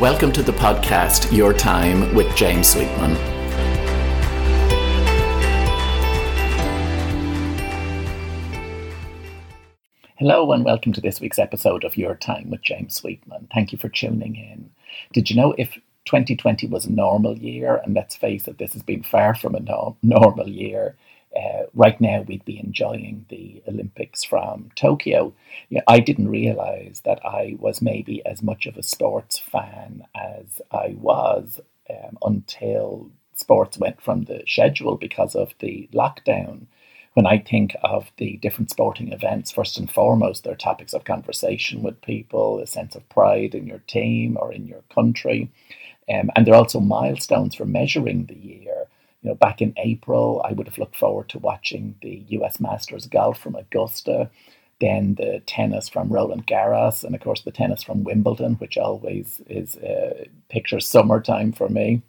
Welcome to the podcast Your Time with James Sweetman. Hello, and welcome to this week's episode of Your Time with James Sweetman. Thank you for tuning in. Did you know if 2020 was a normal year, and let's face it, this has been far from a no- normal year, uh, right now we'd be enjoying the Olympics from Tokyo. Yeah, I didn't realize that I was maybe as much of a sports fan as I was um, until sports went from the schedule because of the lockdown. When I think of the different sporting events, first and foremost, they're topics of conversation with people, a sense of pride in your team or in your country. Um, and they're also milestones for measuring the year you know, back in April, I would have looked forward to watching the US Masters golf from Augusta, then the tennis from Roland Garros, and of course the tennis from Wimbledon, which always is uh, pictures summertime for me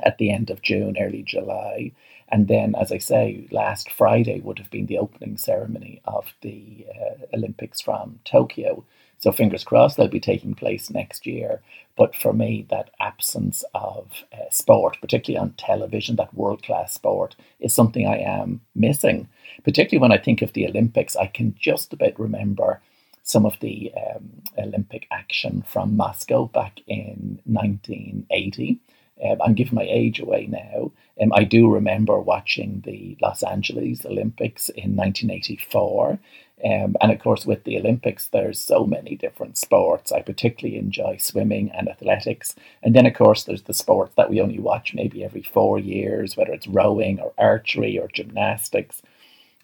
at the end of June, early July. And then, as I say, last Friday would have been the opening ceremony of the uh, Olympics from Tokyo. So fingers crossed they'll be taking place next year. But for me, that absence of uh, sport, particularly on television, that world class sport, is something I am missing. Particularly when I think of the Olympics, I can just about remember some of the um, Olympic action from Moscow back in 1980. Um, I'm giving my age away now. Um, I do remember watching the Los Angeles Olympics in 1984. Um, and of course, with the Olympics, there's so many different sports. I particularly enjoy swimming and athletics. And then, of course, there's the sports that we only watch maybe every four years, whether it's rowing or archery or gymnastics.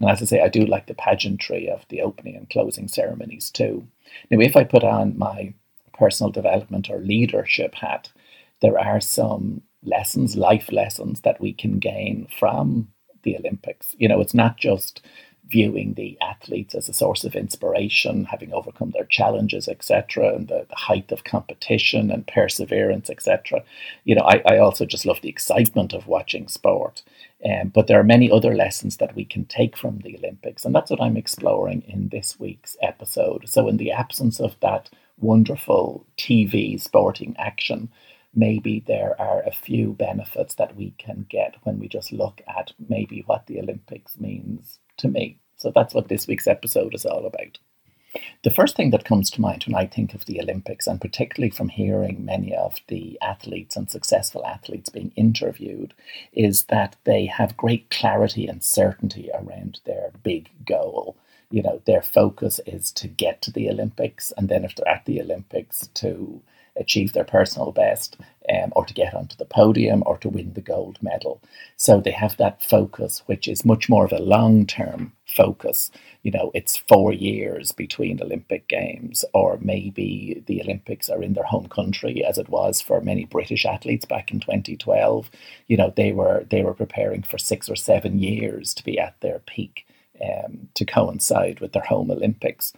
And as I say, I do like the pageantry of the opening and closing ceremonies too. Now, if I put on my personal development or leadership hat, there are some lessons, life lessons that we can gain from the Olympics. You know, it's not just viewing the athletes as a source of inspiration, having overcome their challenges, etc., and the, the height of competition and perseverance, etc. You know, I, I also just love the excitement of watching sport. Um, but there are many other lessons that we can take from the Olympics, and that's what I'm exploring in this week's episode. So, in the absence of that wonderful TV sporting action, maybe there are a few benefits that we can get when we just look at maybe what the Olympics means to me. So that's what this week's episode is all about. The first thing that comes to mind when I think of the Olympics, and particularly from hearing many of the athletes and successful athletes being interviewed, is that they have great clarity and certainty around their big goal. You know, their focus is to get to the Olympics, and then if they're at the Olympics, to achieve their personal best um, or to get onto the podium or to win the gold medal. So they have that focus, which is much more of a long term focus. You know, it's four years between Olympic Games, or maybe the Olympics are in their home country, as it was for many British athletes back in 2012. You know, they were they were preparing for six or seven years to be at their peak um, to coincide with their home Olympics.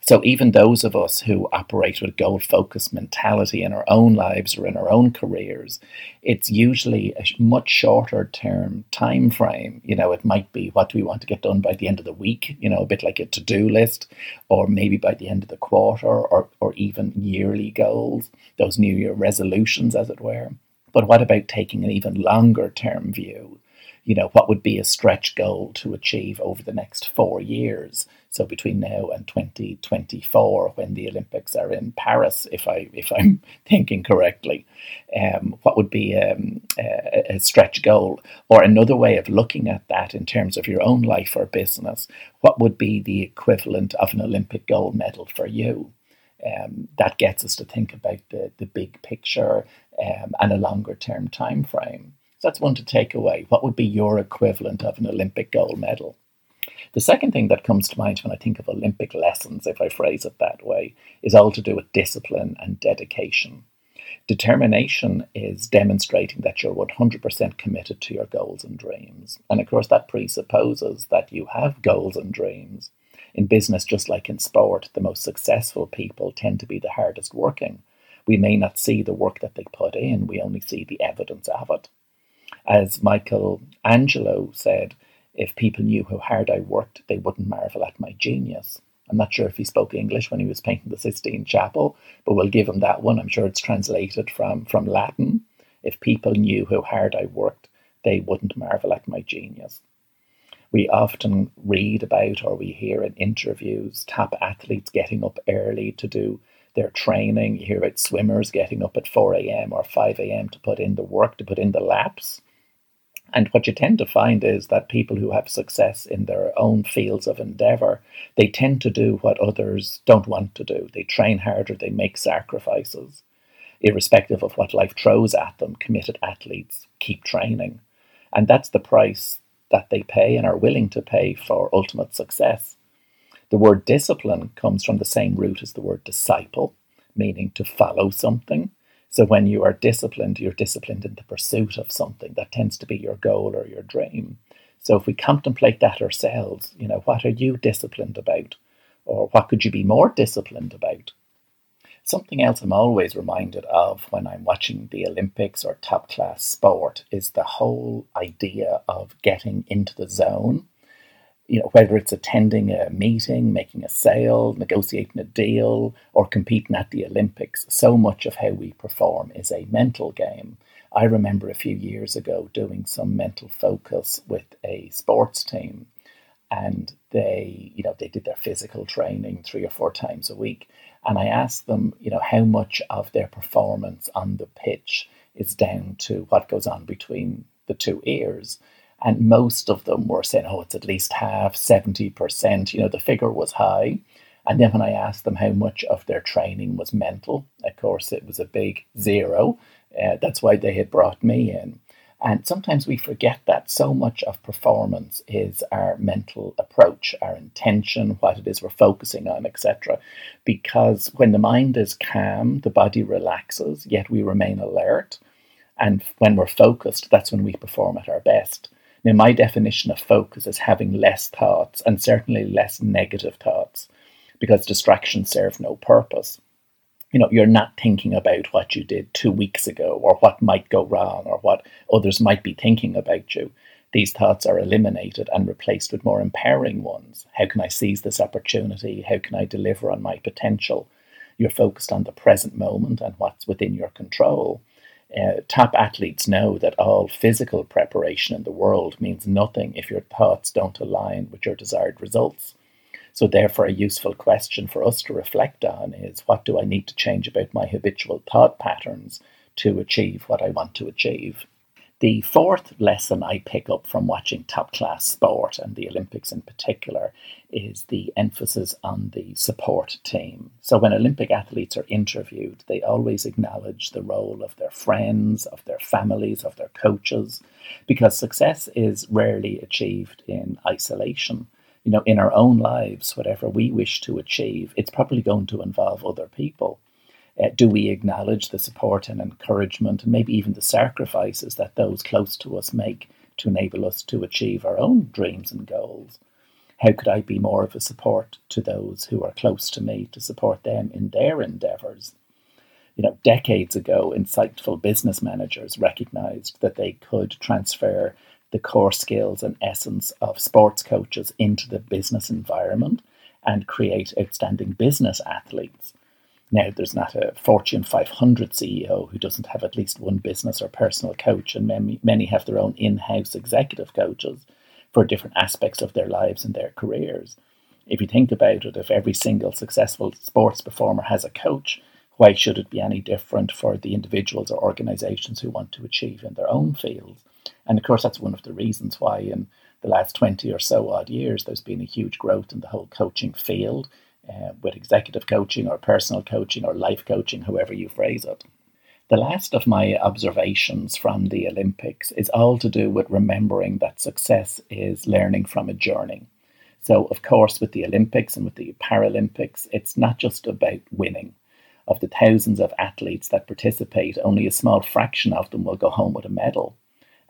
So, even those of us who operate with goal focused mentality in our own lives or in our own careers, it's usually a much shorter term time frame. You know, it might be what do we want to get done by the end of the week, you know, a bit like a to do list, or maybe by the end of the quarter, or, or even yearly goals, those New Year resolutions, as it were. But what about taking an even longer term view? You know, what would be a stretch goal to achieve over the next four years? So between now and 2024, when the Olympics are in Paris, if I if I'm thinking correctly, um, what would be um, a, a stretch goal? Or another way of looking at that in terms of your own life or business, what would be the equivalent of an Olympic gold medal for you? Um, that gets us to think about the, the big picture um, and a longer term time frame. So that's one to take away. What would be your equivalent of an Olympic gold medal? The second thing that comes to mind when I think of Olympic lessons, if I phrase it that way, is all to do with discipline and dedication. Determination is demonstrating that you're 100% committed to your goals and dreams. And of course, that presupposes that you have goals and dreams. In business, just like in sport, the most successful people tend to be the hardest working. We may not see the work that they put in, we only see the evidence of it. As Michelangelo said, if people knew how hard I worked, they wouldn't marvel at my genius. I'm not sure if he spoke English when he was painting the Sistine Chapel, but we'll give him that one. I'm sure it's translated from, from Latin. If people knew how hard I worked, they wouldn't marvel at my genius. We often read about or we hear in interviews top athletes getting up early to do their training. You hear about swimmers getting up at 4 a.m. or 5 a.m. to put in the work, to put in the laps. And what you tend to find is that people who have success in their own fields of endeavor, they tend to do what others don't want to do. They train harder, they make sacrifices. Irrespective of what life throws at them, committed athletes keep training. And that's the price that they pay and are willing to pay for ultimate success. The word discipline comes from the same root as the word disciple, meaning to follow something. So when you are disciplined, you're disciplined in the pursuit of something that tends to be your goal or your dream. So if we contemplate that ourselves, you know, what are you disciplined about? Or what could you be more disciplined about? Something else I'm always reminded of when I'm watching the Olympics or top class sport is the whole idea of getting into the zone. You know, whether it's attending a meeting, making a sale, negotiating a deal, or competing at the Olympics, so much of how we perform is a mental game. I remember a few years ago doing some mental focus with a sports team and they, you know, they did their physical training three or four times a week. And I asked them, you know, how much of their performance on the pitch is down to what goes on between the two ears. And most of them were saying, oh, it's at least half, 70%. You know, the figure was high. And then when I asked them how much of their training was mental, of course, it was a big zero. Uh, that's why they had brought me in. And sometimes we forget that so much of performance is our mental approach, our intention, what it is we're focusing on, etc. Because when the mind is calm, the body relaxes, yet we remain alert. And when we're focused, that's when we perform at our best. Now, my definition of focus is having less thoughts and certainly less negative thoughts because distractions serve no purpose you know, you're not thinking about what you did two weeks ago or what might go wrong or what others might be thinking about you. These thoughts are eliminated and replaced with more empowering ones. How can I seize this opportunity? How can I deliver on my potential? You're focused on the present moment and what's within your control. Uh, top athletes know that all physical preparation in the world means nothing if your thoughts don't align with your desired results. So, therefore, a useful question for us to reflect on is what do I need to change about my habitual thought patterns to achieve what I want to achieve? The fourth lesson I pick up from watching top class sport and the Olympics in particular is the emphasis on the support team. So, when Olympic athletes are interviewed, they always acknowledge the role of their friends, of their families, of their coaches, because success is rarely achieved in isolation you know, in our own lives, whatever we wish to achieve, it's probably going to involve other people. Uh, do we acknowledge the support and encouragement, and maybe even the sacrifices that those close to us make to enable us to achieve our own dreams and goals? How could I be more of a support to those who are close to me to support them in their endeavors? You know, decades ago, insightful business managers recognized that they could transfer the core skills and essence of sports coaches into the business environment and create outstanding business athletes. Now, there's not a Fortune 500 CEO who doesn't have at least one business or personal coach, and many, many have their own in house executive coaches for different aspects of their lives and their careers. If you think about it, if every single successful sports performer has a coach, why should it be any different for the individuals or organizations who want to achieve in their own fields? And of course, that's one of the reasons why in the last 20 or so odd years, there's been a huge growth in the whole coaching field uh, with executive coaching or personal coaching or life coaching, however you phrase it. The last of my observations from the Olympics is all to do with remembering that success is learning from a journey. So, of course, with the Olympics and with the Paralympics, it's not just about winning. Of the thousands of athletes that participate, only a small fraction of them will go home with a medal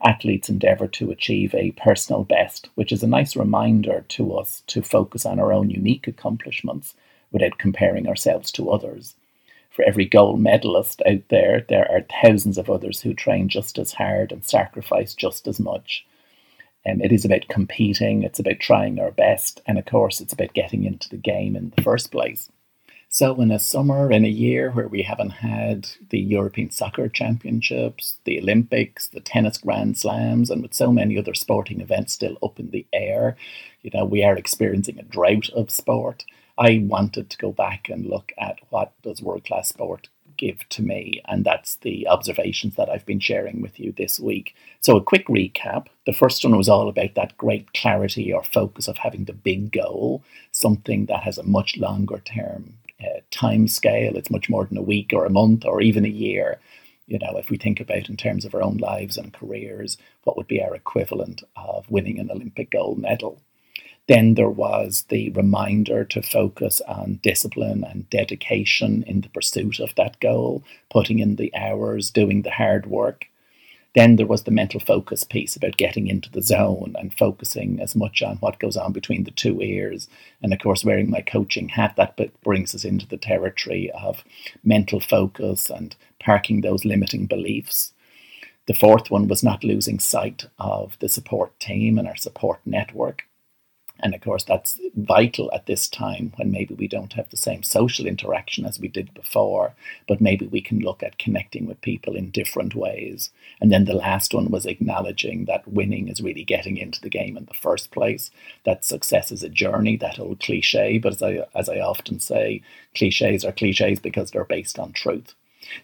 athletes endeavour to achieve a personal best, which is a nice reminder to us to focus on our own unique accomplishments without comparing ourselves to others. For every gold medalist out there, there are thousands of others who train just as hard and sacrifice just as much. Um, it is about competing, it's about trying our best, and of course, it's about getting into the game in the first place. So, in a summer, in a year where we haven't had the European Soccer Championships, the Olympics, the tennis Grand Slams, and with so many other sporting events still up in the air, you know, we are experiencing a drought of sport. I wanted to go back and look at what does world class sport give to me, and that's the observations that I've been sharing with you this week. So, a quick recap. The first one was all about that great clarity or focus of having the big goal, something that has a much longer term time scale. It's much more than a week or a month or even a year. You know, if we think about in terms of our own lives and careers, what would be our equivalent of winning an Olympic gold medal? Then there was the reminder to focus on discipline and dedication in the pursuit of that goal, putting in the hours, doing the hard work. Then there was the mental focus piece about getting into the zone and focusing as much on what goes on between the two ears. And of course, wearing my coaching hat, that brings us into the territory of mental focus and parking those limiting beliefs. The fourth one was not losing sight of the support team and our support network. And of course, that's vital at this time when maybe we don't have the same social interaction as we did before, but maybe we can look at connecting with people in different ways. And then the last one was acknowledging that winning is really getting into the game in the first place, that success is a journey, that old cliche. But as I, as I often say, cliches are cliches because they're based on truth.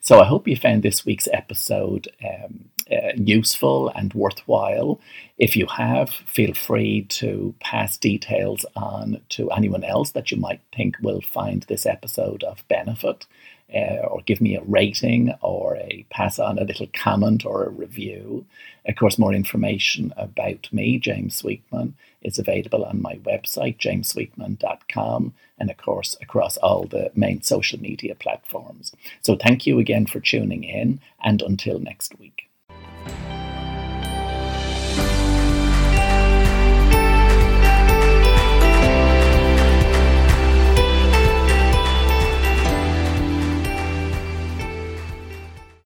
So I hope you found this week's episode um, uh, useful and worthwhile. If you have, feel free to pass details on to anyone else that you might think will find this episode of benefit. Uh, or give me a rating or a pass on a little comment or a review. Of course, more information about me, James Sweetman, is available on my website, jamessweetman.com, and of course, across all the main social media platforms. So, thank you again for tuning in, and until next week.